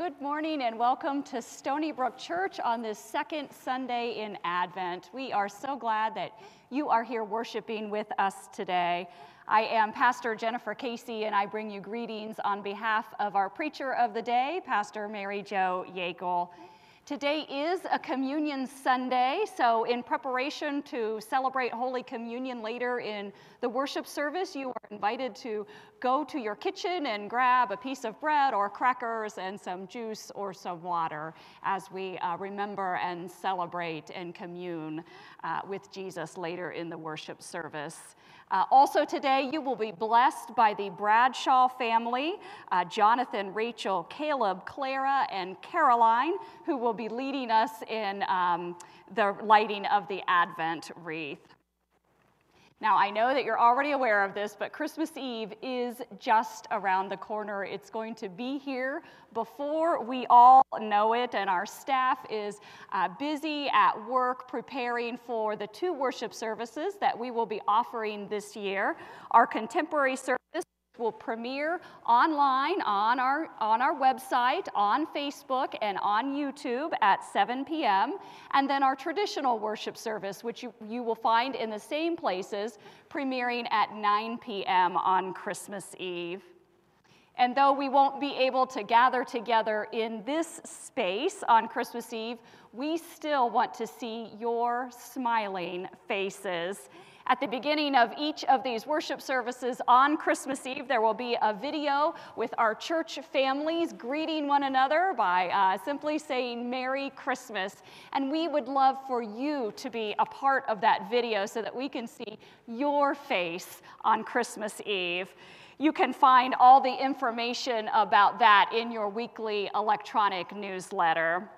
Good morning and welcome to Stonybrook Church on this second Sunday in Advent. We are so glad that you are here worshiping with us today. I am Pastor Jennifer Casey, and I bring you greetings on behalf of our preacher of the day, Pastor Mary Jo Yeakel. Today is a Communion Sunday, so in preparation to celebrate Holy Communion later in the worship service, you are invited to go to your kitchen and grab a piece of bread or crackers and some juice or some water as we uh, remember and celebrate and commune uh, with Jesus later in the worship service. Uh, also, today, you will be blessed by the Bradshaw family uh, Jonathan, Rachel, Caleb, Clara, and Caroline, who will be leading us in um, the lighting of the Advent wreath. Now, I know that you're already aware of this, but Christmas Eve is just around the corner. It's going to be here before we all know it, and our staff is uh, busy at work preparing for the two worship services that we will be offering this year. Our contemporary service will premiere online on our, on our website, on Facebook, and on YouTube at 7 p.m. And then our traditional worship service, which you, you will find in the same places, premiering at 9 p.m. on Christmas Eve. And though we won't be able to gather together in this space on Christmas Eve, we still want to see your smiling faces. At the beginning of each of these worship services on Christmas Eve, there will be a video with our church families greeting one another by uh, simply saying Merry Christmas. And we would love for you to be a part of that video so that we can see your face on Christmas Eve. You can find all the information about that in your weekly electronic newsletter.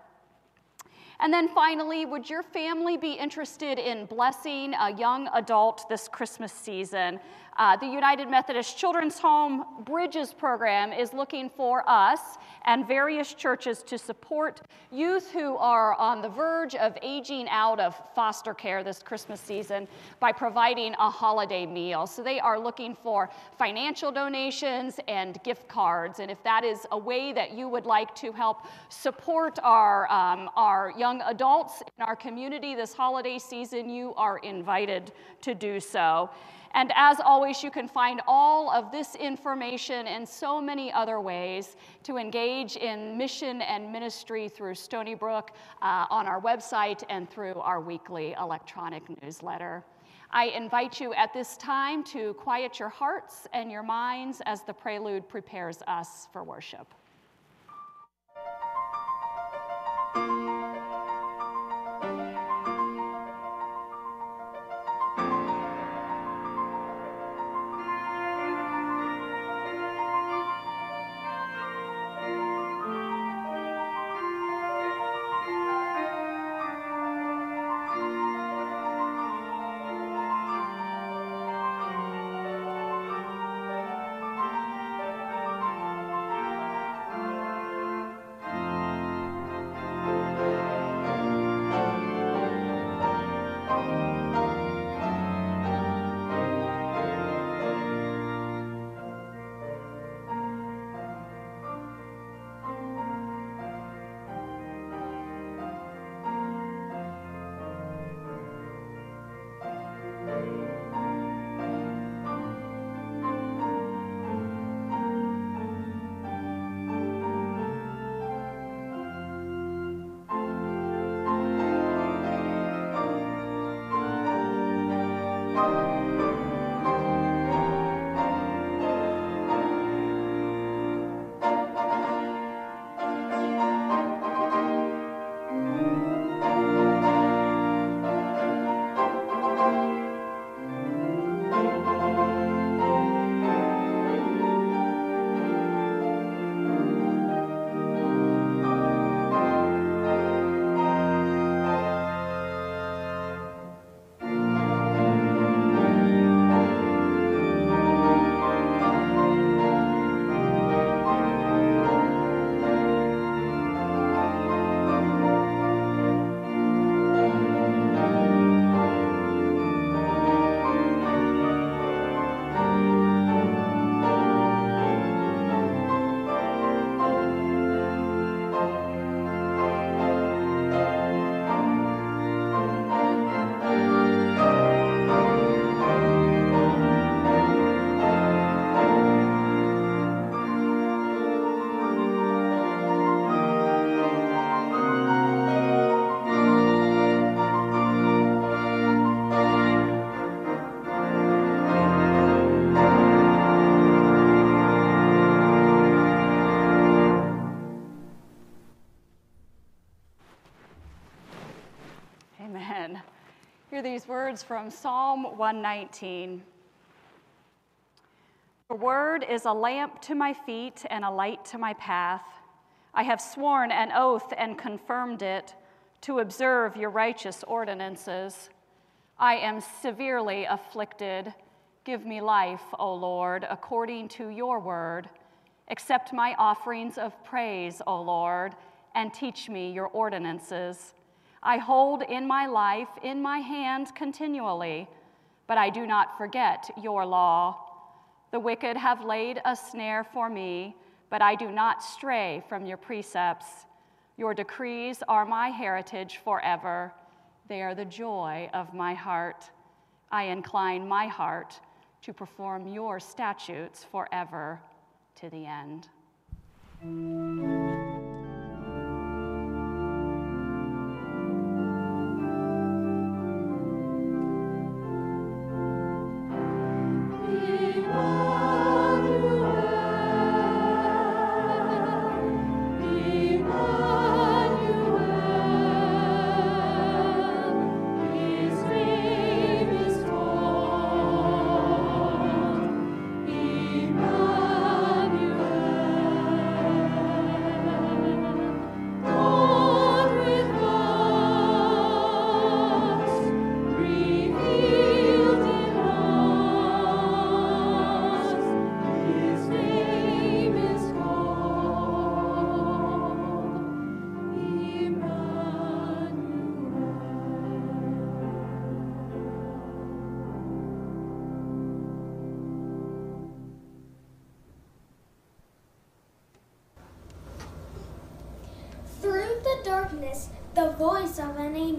And then finally, would your family be interested in blessing a young adult this Christmas season? Uh, the United Methodist Children's Home Bridges program is looking for us and various churches to support youth who are on the verge of aging out of foster care this Christmas season by providing a holiday meal. So they are looking for financial donations and gift cards. And if that is a way that you would like to help support our, um, our young adults in our community this holiday season, you are invited to do so. And as always, you can find all of this information and so many other ways to engage in mission and ministry through Stonybrook uh, on our website and through our weekly electronic newsletter. I invite you at this time to quiet your hearts and your minds as the prelude prepares us for worship. These words from Psalm 119. The word is a lamp to my feet and a light to my path. I have sworn an oath and confirmed it to observe your righteous ordinances. I am severely afflicted. Give me life, O Lord, according to your word. Accept my offerings of praise, O Lord, and teach me your ordinances. I hold in my life in my hand continually, but I do not forget your law. The wicked have laid a snare for me, but I do not stray from your precepts. Your decrees are my heritage forever. They are the joy of my heart. I incline my heart to perform your statutes forever to the end.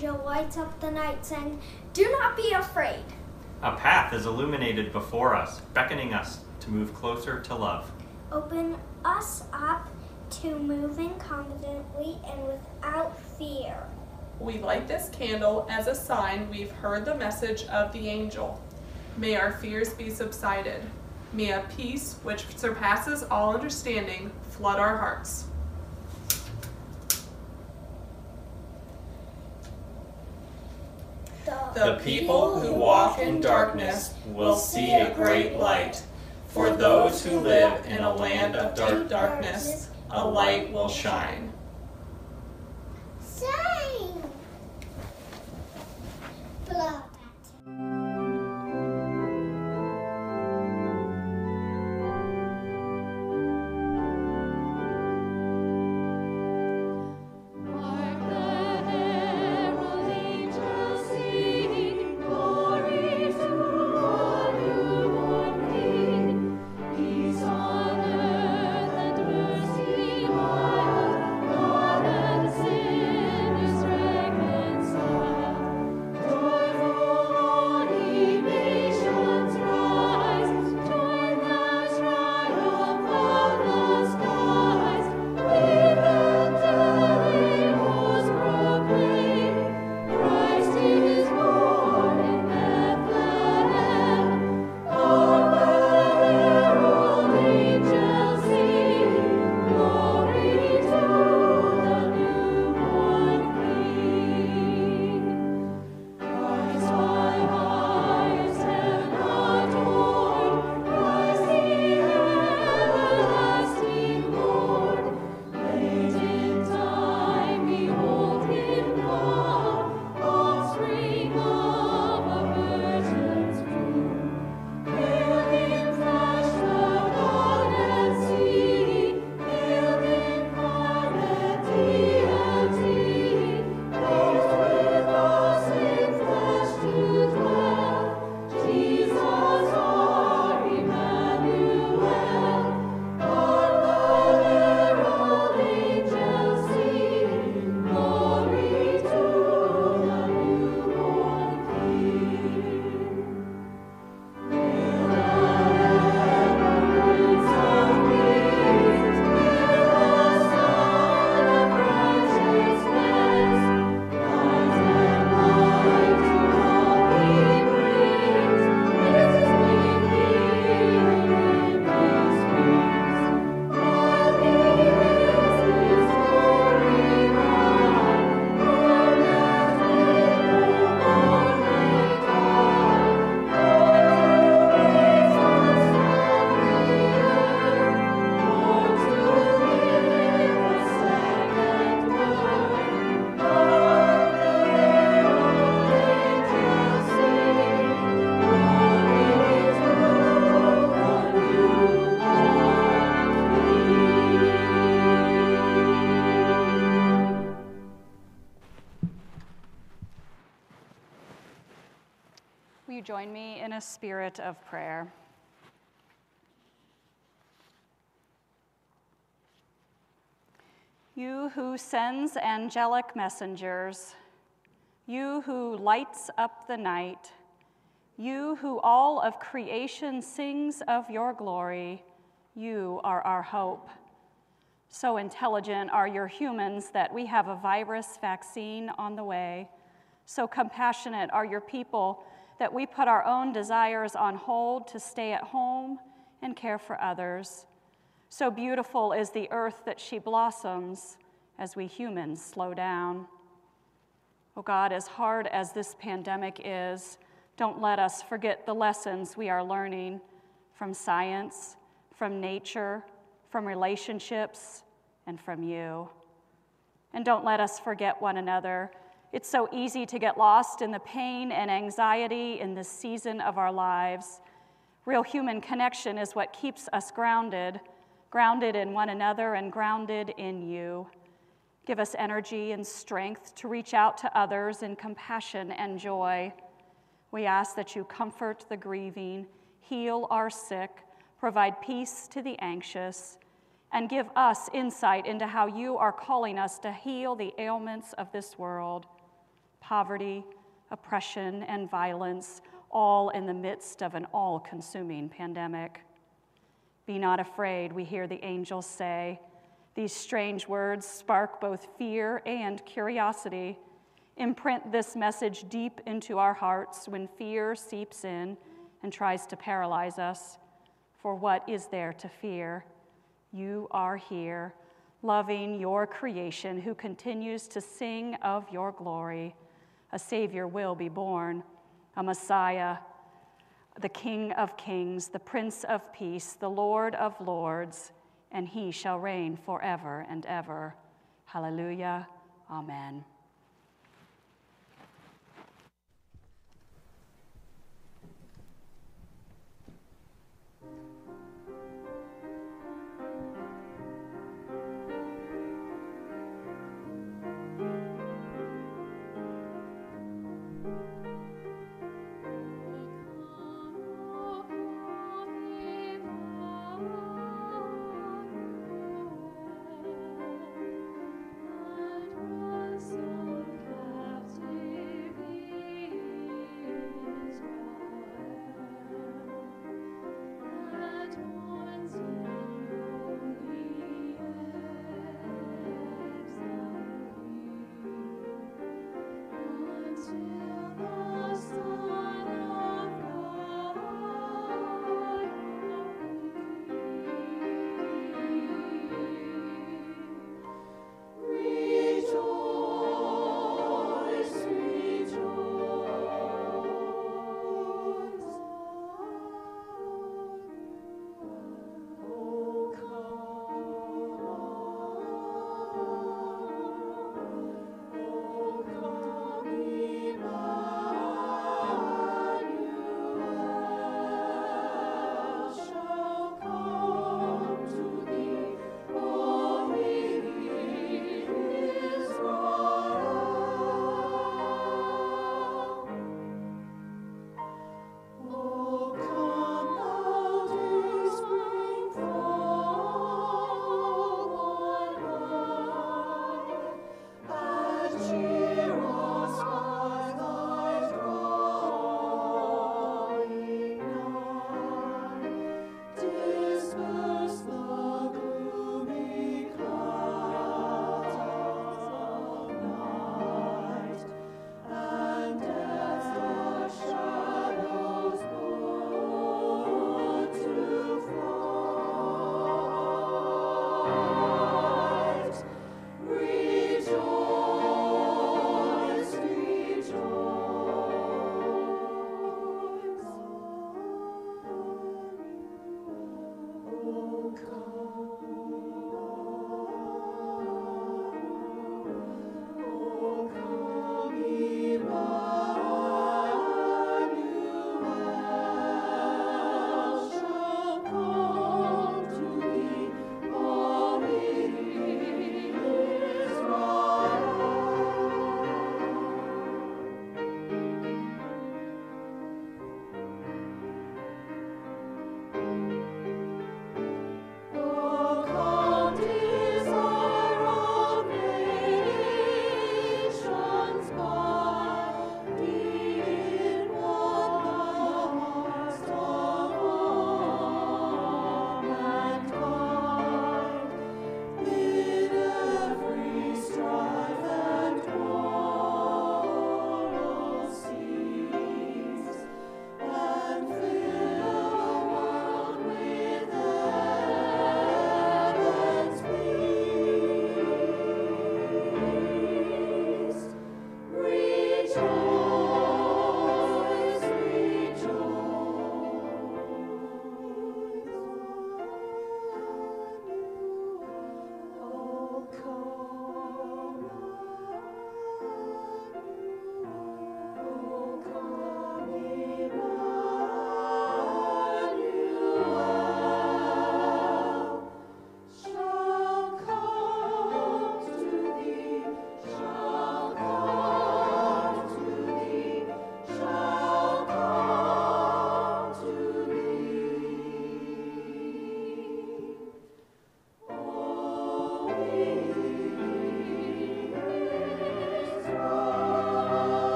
Angel lights up the night, saying, Do not be afraid. A path is illuminated before us, beckoning us to move closer to love. Open us up to moving confidently and without fear. We light this candle as a sign we've heard the message of the angel. May our fears be subsided. May a peace which surpasses all understanding flood our hearts. The people who walk in darkness will see a great light. For those who live in a land of dark darkness, a light will shine. Spirit of prayer. You who sends angelic messengers, you who lights up the night, you who all of creation sings of your glory, you are our hope. So intelligent are your humans that we have a virus vaccine on the way. So compassionate are your people that we put our own desires on hold to stay at home and care for others. So beautiful is the earth that she blossoms as we humans slow down. Oh God, as hard as this pandemic is, don't let us forget the lessons we are learning from science, from nature, from relationships, and from you. And don't let us forget one another. It's so easy to get lost in the pain and anxiety in this season of our lives. Real human connection is what keeps us grounded grounded in one another and grounded in you. Give us energy and strength to reach out to others in compassion and joy. We ask that you comfort the grieving, heal our sick, provide peace to the anxious, and give us insight into how you are calling us to heal the ailments of this world poverty, oppression, and violence, all in the midst of an all consuming pandemic. Be not afraid, we hear the angels say. These strange words spark both fear and curiosity. Imprint this message deep into our hearts when fear seeps in and tries to paralyze us. For what is there to fear? You are here, loving your creation, who continues to sing of your glory. A Savior will be born, a Messiah the King of kings, the Prince of peace, the Lord of lords, and he shall reign forever and ever. Hallelujah. Amen.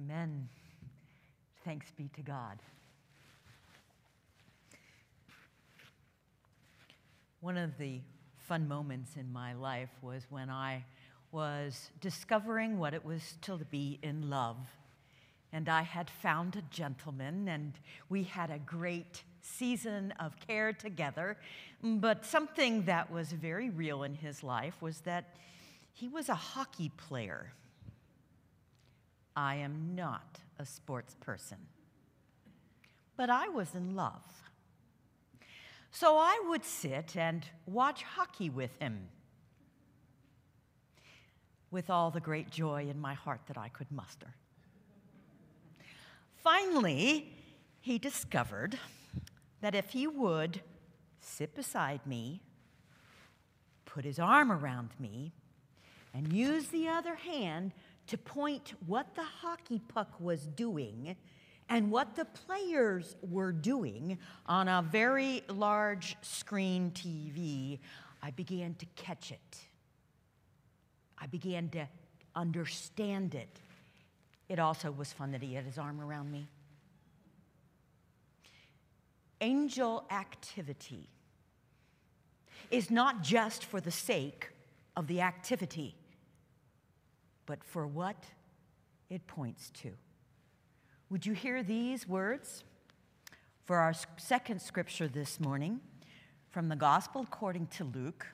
Amen. Thanks be to God. One of the fun moments in my life was when I was discovering what it was to be in love. And I had found a gentleman, and we had a great season of care together. But something that was very real in his life was that he was a hockey player. I am not a sports person, but I was in love. So I would sit and watch hockey with him with all the great joy in my heart that I could muster. Finally, he discovered that if he would sit beside me, put his arm around me, and use the other hand to point what the hockey puck was doing and what the players were doing on a very large screen TV, I began to catch it. I began to understand it. It also was fun that he had his arm around me. Angel activity is not just for the sake of the activity, but for what it points to. Would you hear these words? For our second scripture this morning, from the Gospel according to Luke,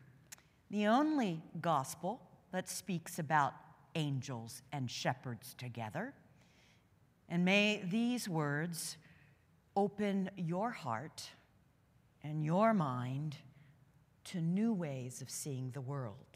the only gospel that speaks about angels and shepherds together. And may these words open your heart and your mind to new ways of seeing the world.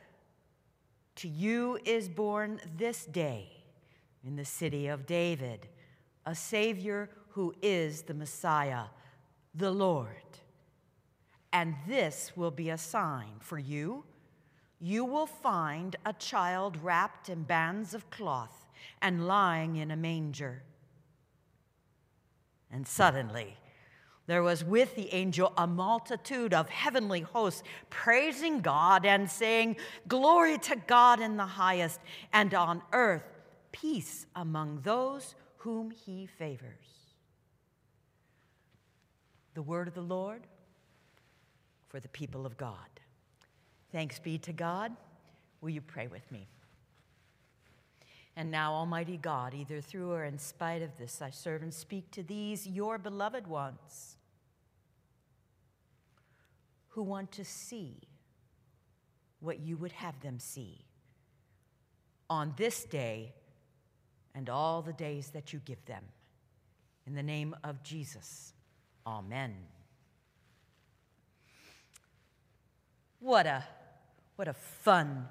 To you is born this day in the city of David a Savior who is the Messiah, the Lord. And this will be a sign for you. You will find a child wrapped in bands of cloth and lying in a manger. And suddenly, there was with the angel a multitude of heavenly hosts praising God and saying, Glory to God in the highest, and on earth peace among those whom he favors. The word of the Lord for the people of God. Thanks be to God. Will you pray with me? And now, Almighty God, either through or in spite of this, I serve and speak to these, your beloved ones, who want to see what you would have them see on this day and all the days that you give them. In the name of Jesus, amen. What a, what a fun,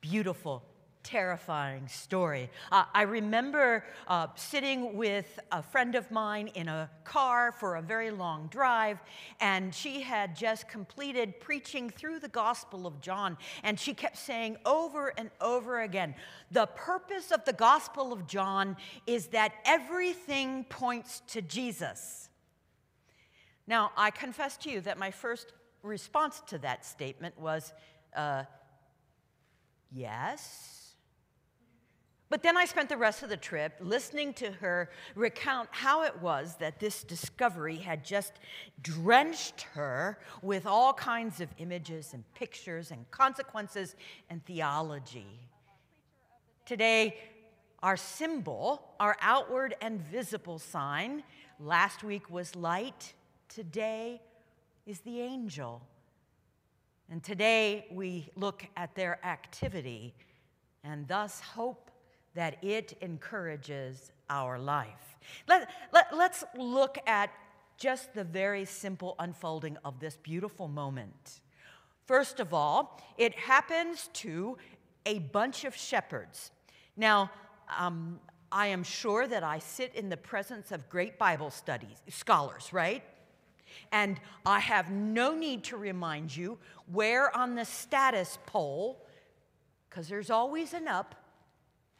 beautiful, terrifying story. Uh, I remember uh, sitting with a friend of mine in a car for a very long drive, and she had just completed preaching through the Gospel of John, and she kept saying over and over again the purpose of the Gospel of John is that everything points to Jesus. Now, I confess to you that my first response to that statement was, uh, yes. But then I spent the rest of the trip listening to her recount how it was that this discovery had just drenched her with all kinds of images and pictures and consequences and theology. Today, our symbol, our outward and visible sign, last week was light, today is the angel. And today we look at their activity and thus hope that it encourages our life. Let, let, let's look at just the very simple unfolding of this beautiful moment. First of all, it happens to a bunch of shepherds. Now, um, I am sure that I sit in the presence of great Bible studies, scholars, right? And I have no need to remind you where on the status pole, because there's always an up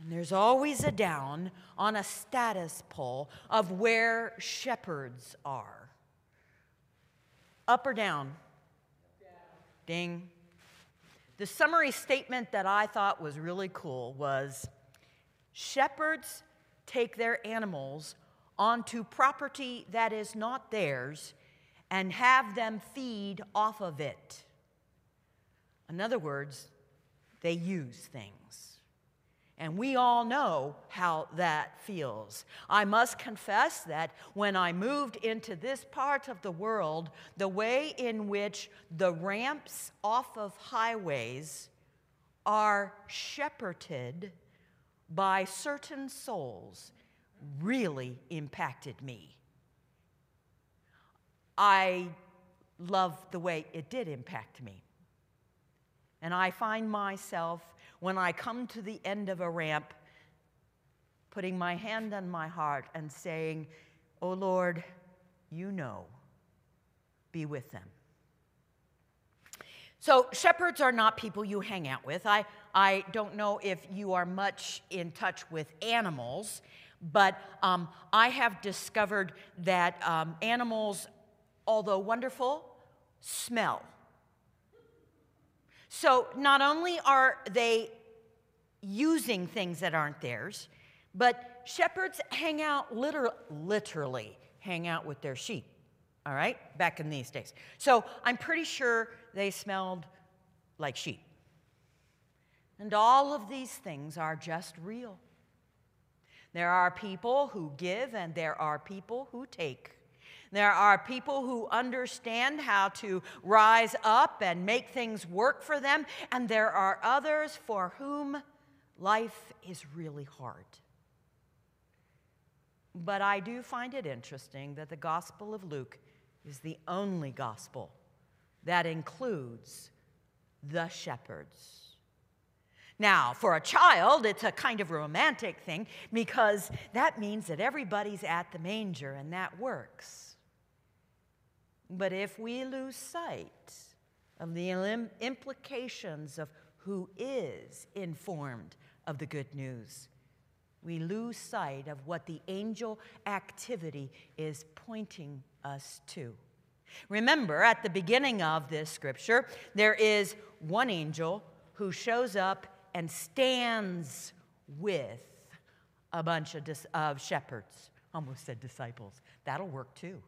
and there's always a down on a status pole of where shepherds are. Up or down? Ding. The summary statement that I thought was really cool was shepherds take their animals onto property that is not theirs and have them feed off of it. In other words, they use things. And we all know how that feels. I must confess that when I moved into this part of the world, the way in which the ramps off of highways are shepherded by certain souls really impacted me. I love the way it did impact me. And I find myself, when I come to the end of a ramp, putting my hand on my heart and saying, Oh Lord, you know, be with them. So, shepherds are not people you hang out with. I, I don't know if you are much in touch with animals, but um, I have discovered that um, animals although wonderful, smell. So not only are they using things that aren't theirs, but shepherds hang out liter- literally, hang out with their sheep, all right, back in these days. So I'm pretty sure they smelled like sheep. And all of these things are just real. There are people who give, and there are people who take. There are people who understand how to rise up and make things work for them, and there are others for whom life is really hard. But I do find it interesting that the Gospel of Luke is the only gospel that includes the shepherds. Now, for a child, it's a kind of romantic thing because that means that everybody's at the manger and that works. But if we lose sight of the implications of who is informed of the good news, we lose sight of what the angel activity is pointing us to. Remember, at the beginning of this scripture, there is one angel who shows up and stands with a bunch of, dis- of shepherds. Almost said disciples. That'll work too.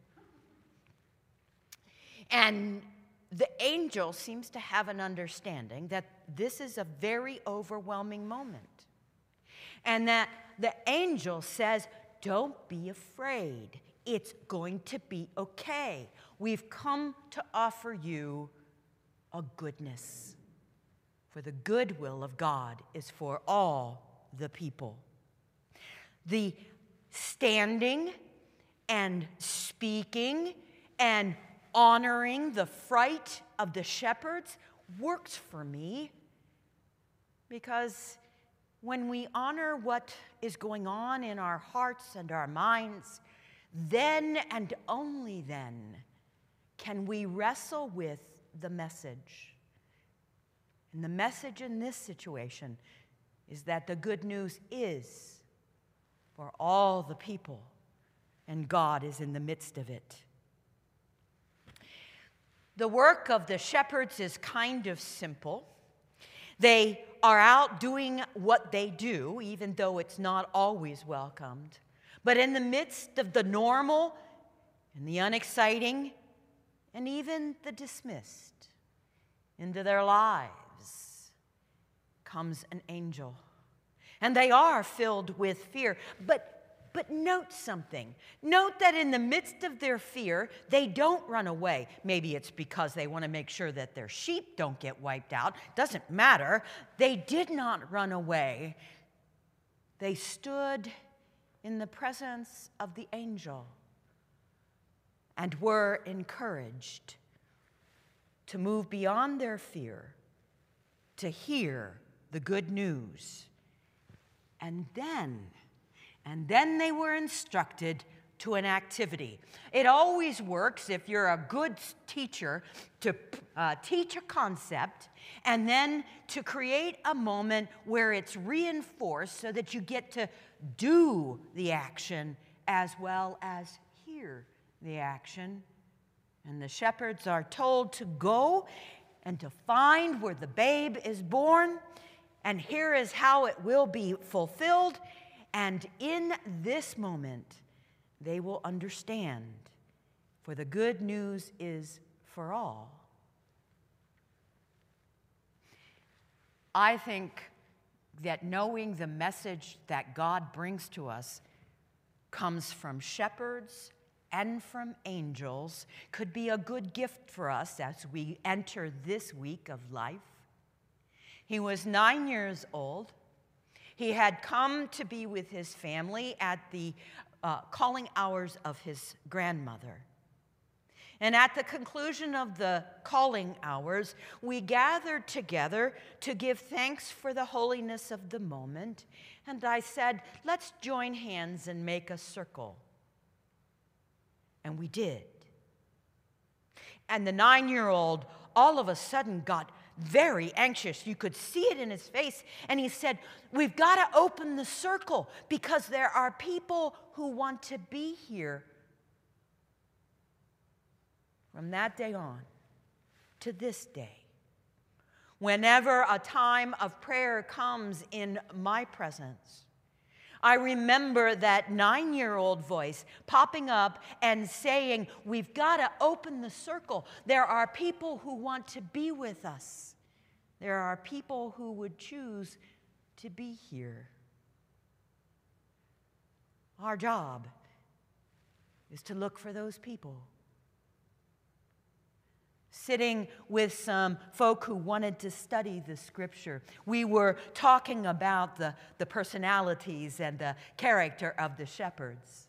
And the angel seems to have an understanding that this is a very overwhelming moment. And that the angel says, Don't be afraid. It's going to be okay. We've come to offer you a goodness. For the goodwill of God is for all the people. The standing and speaking and honoring the fright of the shepherds worked for me because when we honor what is going on in our hearts and our minds, then and only then can we wrestle with the message. And the message in this situation is that the good news is for all the people, and God is in the midst of it. The work of the shepherds is kind of simple. They are out doing what they do, even though it's not always welcomed. But in the midst of the normal and the unexciting and even the dismissed, into their lives comes an angel. And they are filled with fear. But but note something. Note that in the midst of their fear, they don't run away. Maybe it's because they want to make sure that their sheep don't get wiped out. Doesn't matter. They did not run away. They stood in the presence of the angel and were encouraged to move beyond their fear, to hear the good news, And then, and then they were instructed to an activity. It always works if you're a good teacher to uh, teach a concept and then to create a moment where it's reinforced so that you get to do the action as well as hear the action. And the shepherds are told to go and to find where the babe is born. And here is how it will be fulfilled. And in this moment, they will understand, for the good news is for all. I think that knowing the message that God brings to us comes from shepherds and from angels could be a good gift for us as we enter this week of life. He was nine years old. He had come to be with his family at the uh, calling hours of his grandmother. And at the conclusion of the calling hours, we gathered together to give thanks for the holiness of the moment. And I said, let's join hands and make a circle. And we did. And the nine year old all of a sudden got very anxious. You could see it in his face. And he said, We've got to open the circle because there are people who want to be here. From that day on to this day, whenever a time of prayer comes in my presence, I remember that nine year old voice popping up and saying, We've got to open the circle. There are people who want to be with us, there are people who would choose to be here. Our job is to look for those people sitting with some folk who wanted to study the scripture. We were talking about the, the personalities and the character of the shepherds.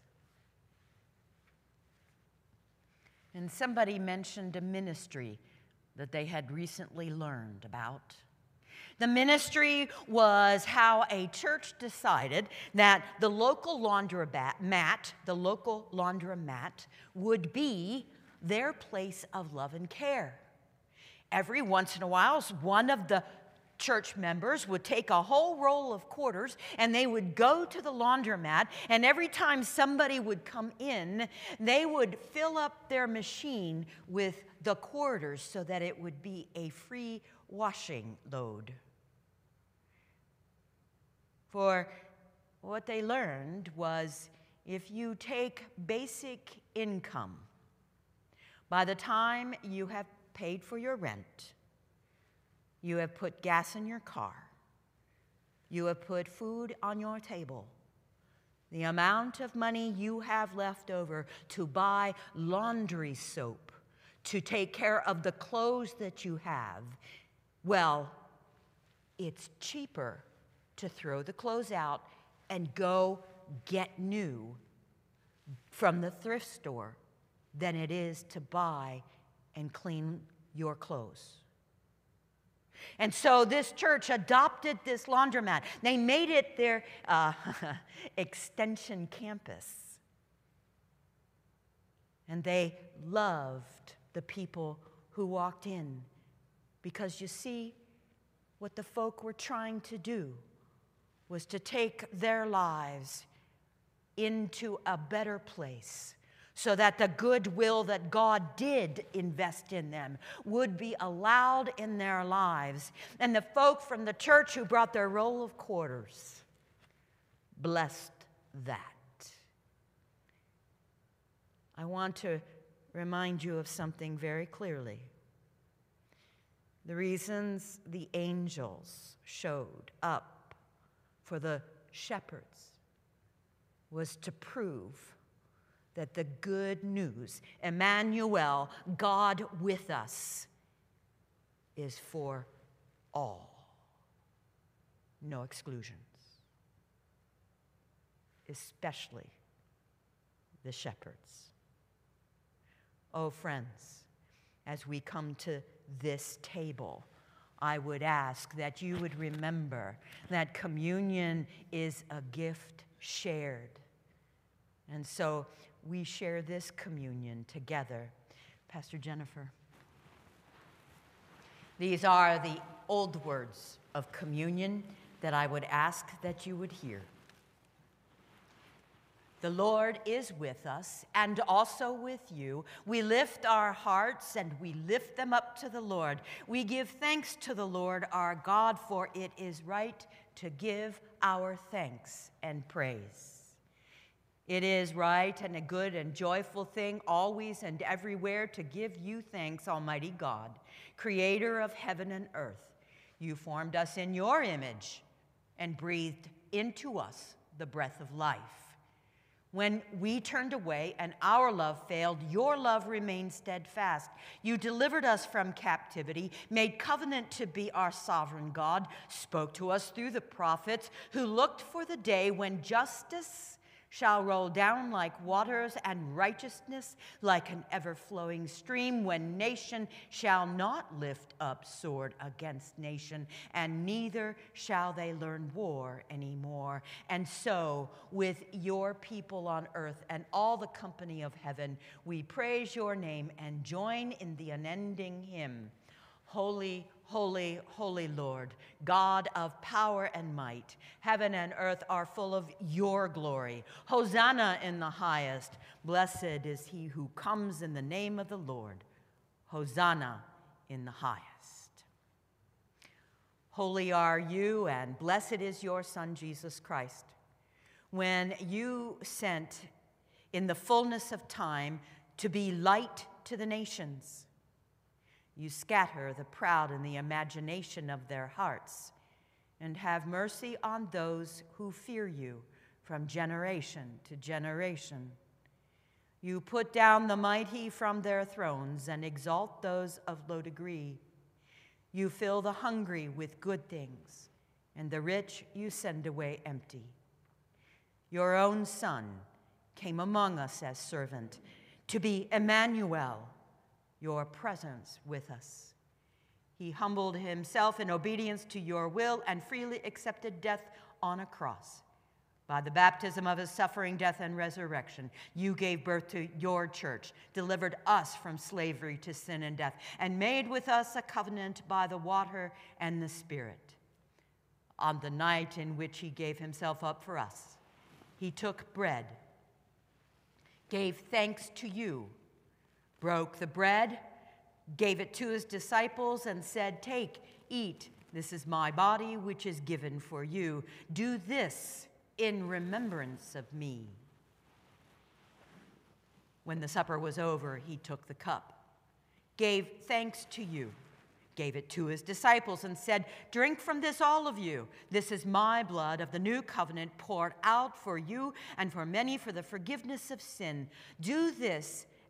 And somebody mentioned a ministry that they had recently learned about. The ministry was how a church decided that the local laundromat, the local laundromat would be their place of love and care. Every once in a while, one of the church members would take a whole roll of quarters and they would go to the laundromat. And every time somebody would come in, they would fill up their machine with the quarters so that it would be a free washing load. For what they learned was if you take basic income, by the time you have paid for your rent, you have put gas in your car, you have put food on your table, the amount of money you have left over to buy laundry soap, to take care of the clothes that you have, well, it's cheaper to throw the clothes out and go get new from the thrift store than it is to buy and clean your clothes. And so this church adopted this laundromat. They made it their uh, extension campus. And they loved the people who walked in because you see, what the folk were trying to do was to take their lives into a better place so that the goodwill that God did invest in them would be allowed in their lives. And the folk from the church who brought their roll of quarters blessed that. I want to remind you of something very clearly. The reasons the angels showed up for the shepherds was to prove that the good news, Emmanuel, God with us, is for all. No exclusions, especially the shepherds. Oh, friends, as we come to this table, I would ask that you would remember that communion is a gift shared. And so we share this communion together. Pastor Jennifer. These are the old words of communion that I would ask that you would hear. The Lord is with us and also with you. We lift our hearts and we lift them up to the Lord. We give thanks to the Lord our God, for it is right to give our thanks and praise. It is right and a good and joyful thing always and everywhere to give you thanks, Almighty God, creator of heaven and earth. You formed us in your image and breathed into us the breath of life. When we turned away and our love failed, your love remained steadfast. You delivered us from captivity, made covenant to be our sovereign God, spoke to us through the prophets who looked for the day when justice shall roll down like waters and righteousness like an ever flowing stream, when nation shall not lift up sword against nation, and neither shall they learn war anymore. And so, with your people on earth and all the company of heaven, we praise your name and join in the unending hymn Holy, Holy, holy Lord, God of power and might. Heaven and earth are full of your glory. Hosanna in the highest. Blessed is he who comes in the name of the Lord. Hosanna in the highest. Holy are you, and blessed is your Son, Jesus Christ. When you sent in the fullness of time to be light to the nations, you scatter the proud in the imagination of their hearts, and have mercy on those who fear you from generation to generation. You put down the mighty from their thrones and exalt those of low degree. You fill the hungry with good things, and the rich you send away empty. Your own Son came among us as servant to be Emmanuel your presence with us. He humbled himself in obedience to your will and freely accepted death on a cross. By the baptism of his suffering, death, and resurrection, you gave birth to your church, delivered us from slavery to sin and death, and made with us a covenant by the water and the Spirit. On the night in which he gave himself up for us, he took bread, gave thanks to you broke the bread, gave it to his disciples, and said, Take, eat. This is my body, which is given for you. Do this in remembrance of me. When the supper was over, he took the cup, gave thanks to you, gave it to his disciples, and said, Drink from this, all of you. This is my blood of the new covenant poured out for you and for many for the forgiveness of sin. Do this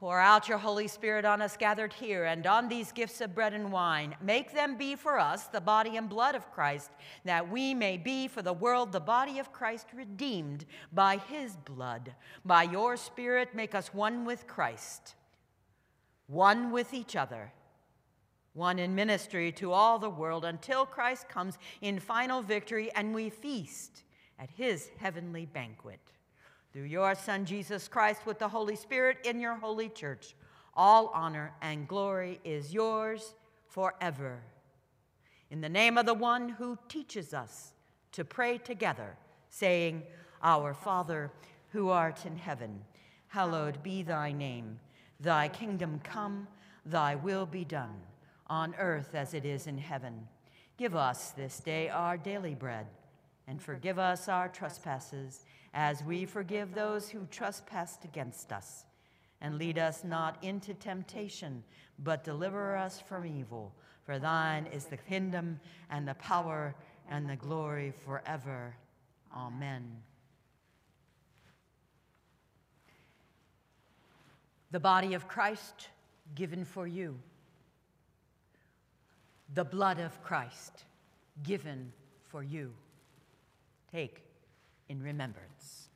Pour out your Holy Spirit on us gathered here and on these gifts of bread and wine. Make them be for us the body and blood of Christ, that we may be for the world the body of Christ redeemed by his blood. By your Spirit, make us one with Christ, one with each other, one in ministry to all the world until Christ comes in final victory and we feast at his heavenly banquet through your Son, Jesus Christ, with the Holy Spirit in your holy church. All honor and glory is yours forever. In the name of the one who teaches us to pray together, saying, Our Father, who art in heaven, hallowed be thy name. Thy kingdom come, thy will be done, on earth as it is in heaven. Give us this day our daily bread, and forgive us our trespasses as we forgive those who trespass against us. And lead us not into temptation, but deliver us from evil. For thine is the kingdom and the power and the glory forever. Amen. The body of Christ given for you. The blood of Christ given for you. Take in remembrance.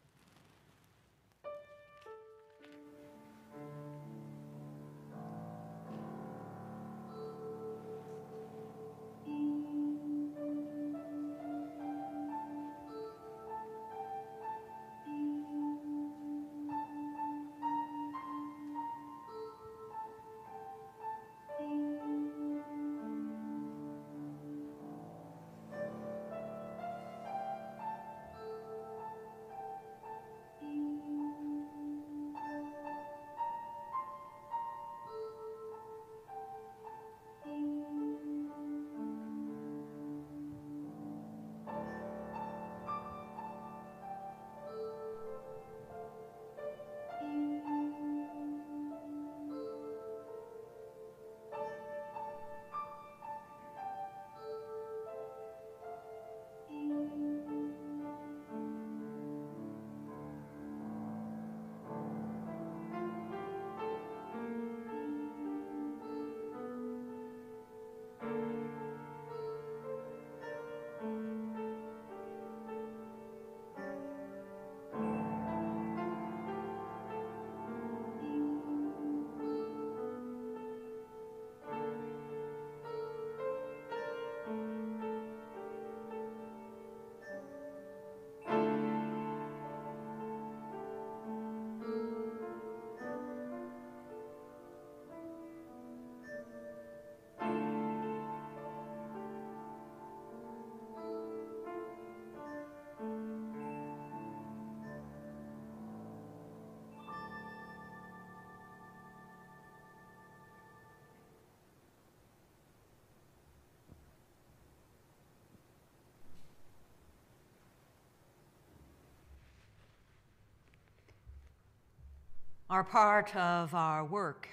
Our part of our work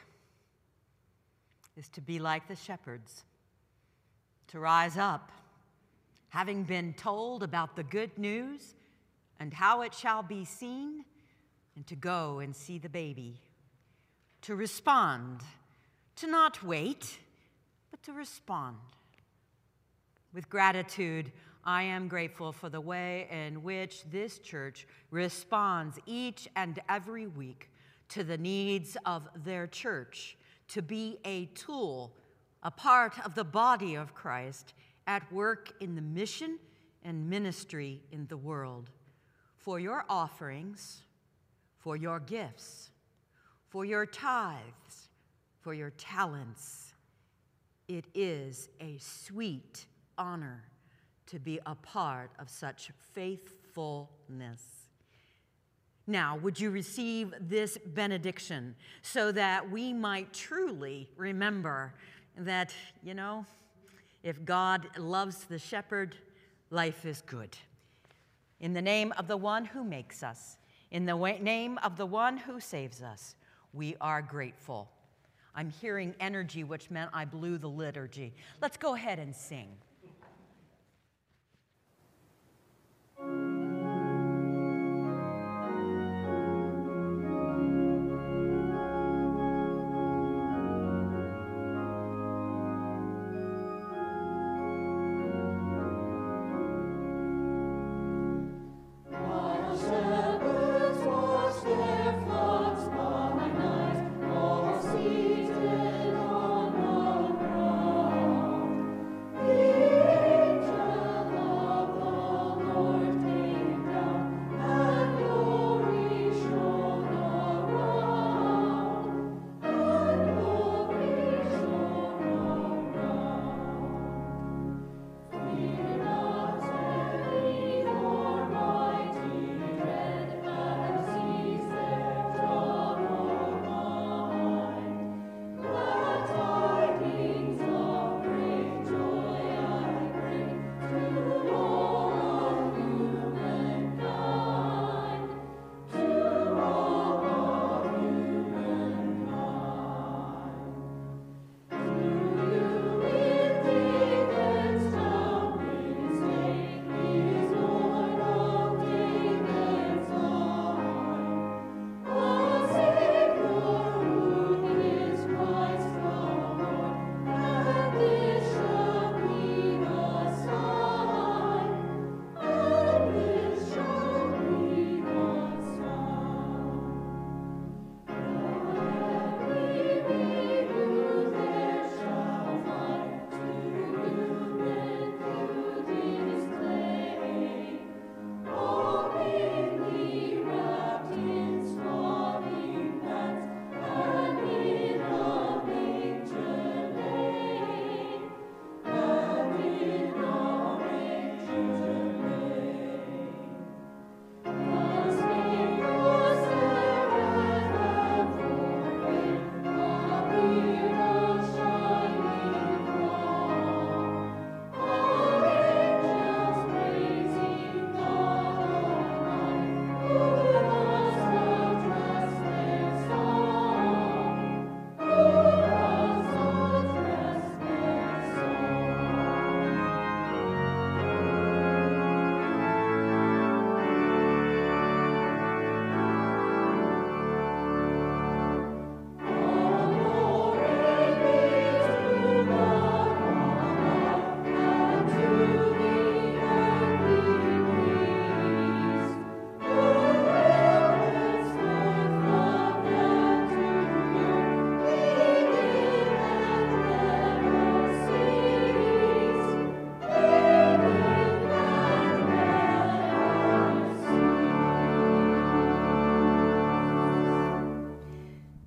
is to be like the shepherds, to rise up, having been told about the good news and how it shall be seen, and to go and see the baby, to respond, to not wait, but to respond. With gratitude, I am grateful for the way in which this church responds each and every week to the needs of their church, to be a tool, a part of the body of Christ at work in the mission and ministry in the world. For your offerings, for your gifts, for your tithes, for your talents, it is a sweet honor to be a part of such faithfulness. Now, would you receive this benediction so that we might truly remember that, you know, if God loves the shepherd, life is good. In the name of the one who makes us, in the name of the one who saves us, we are grateful. I'm hearing energy, which meant I blew the liturgy. Let's go ahead and sing.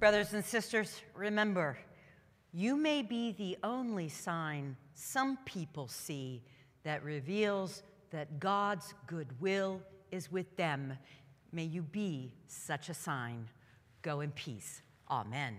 Brothers and sisters, remember, you may be the only sign some people see that reveals that God's goodwill is with them. May you be such a sign. Go in peace. Amen.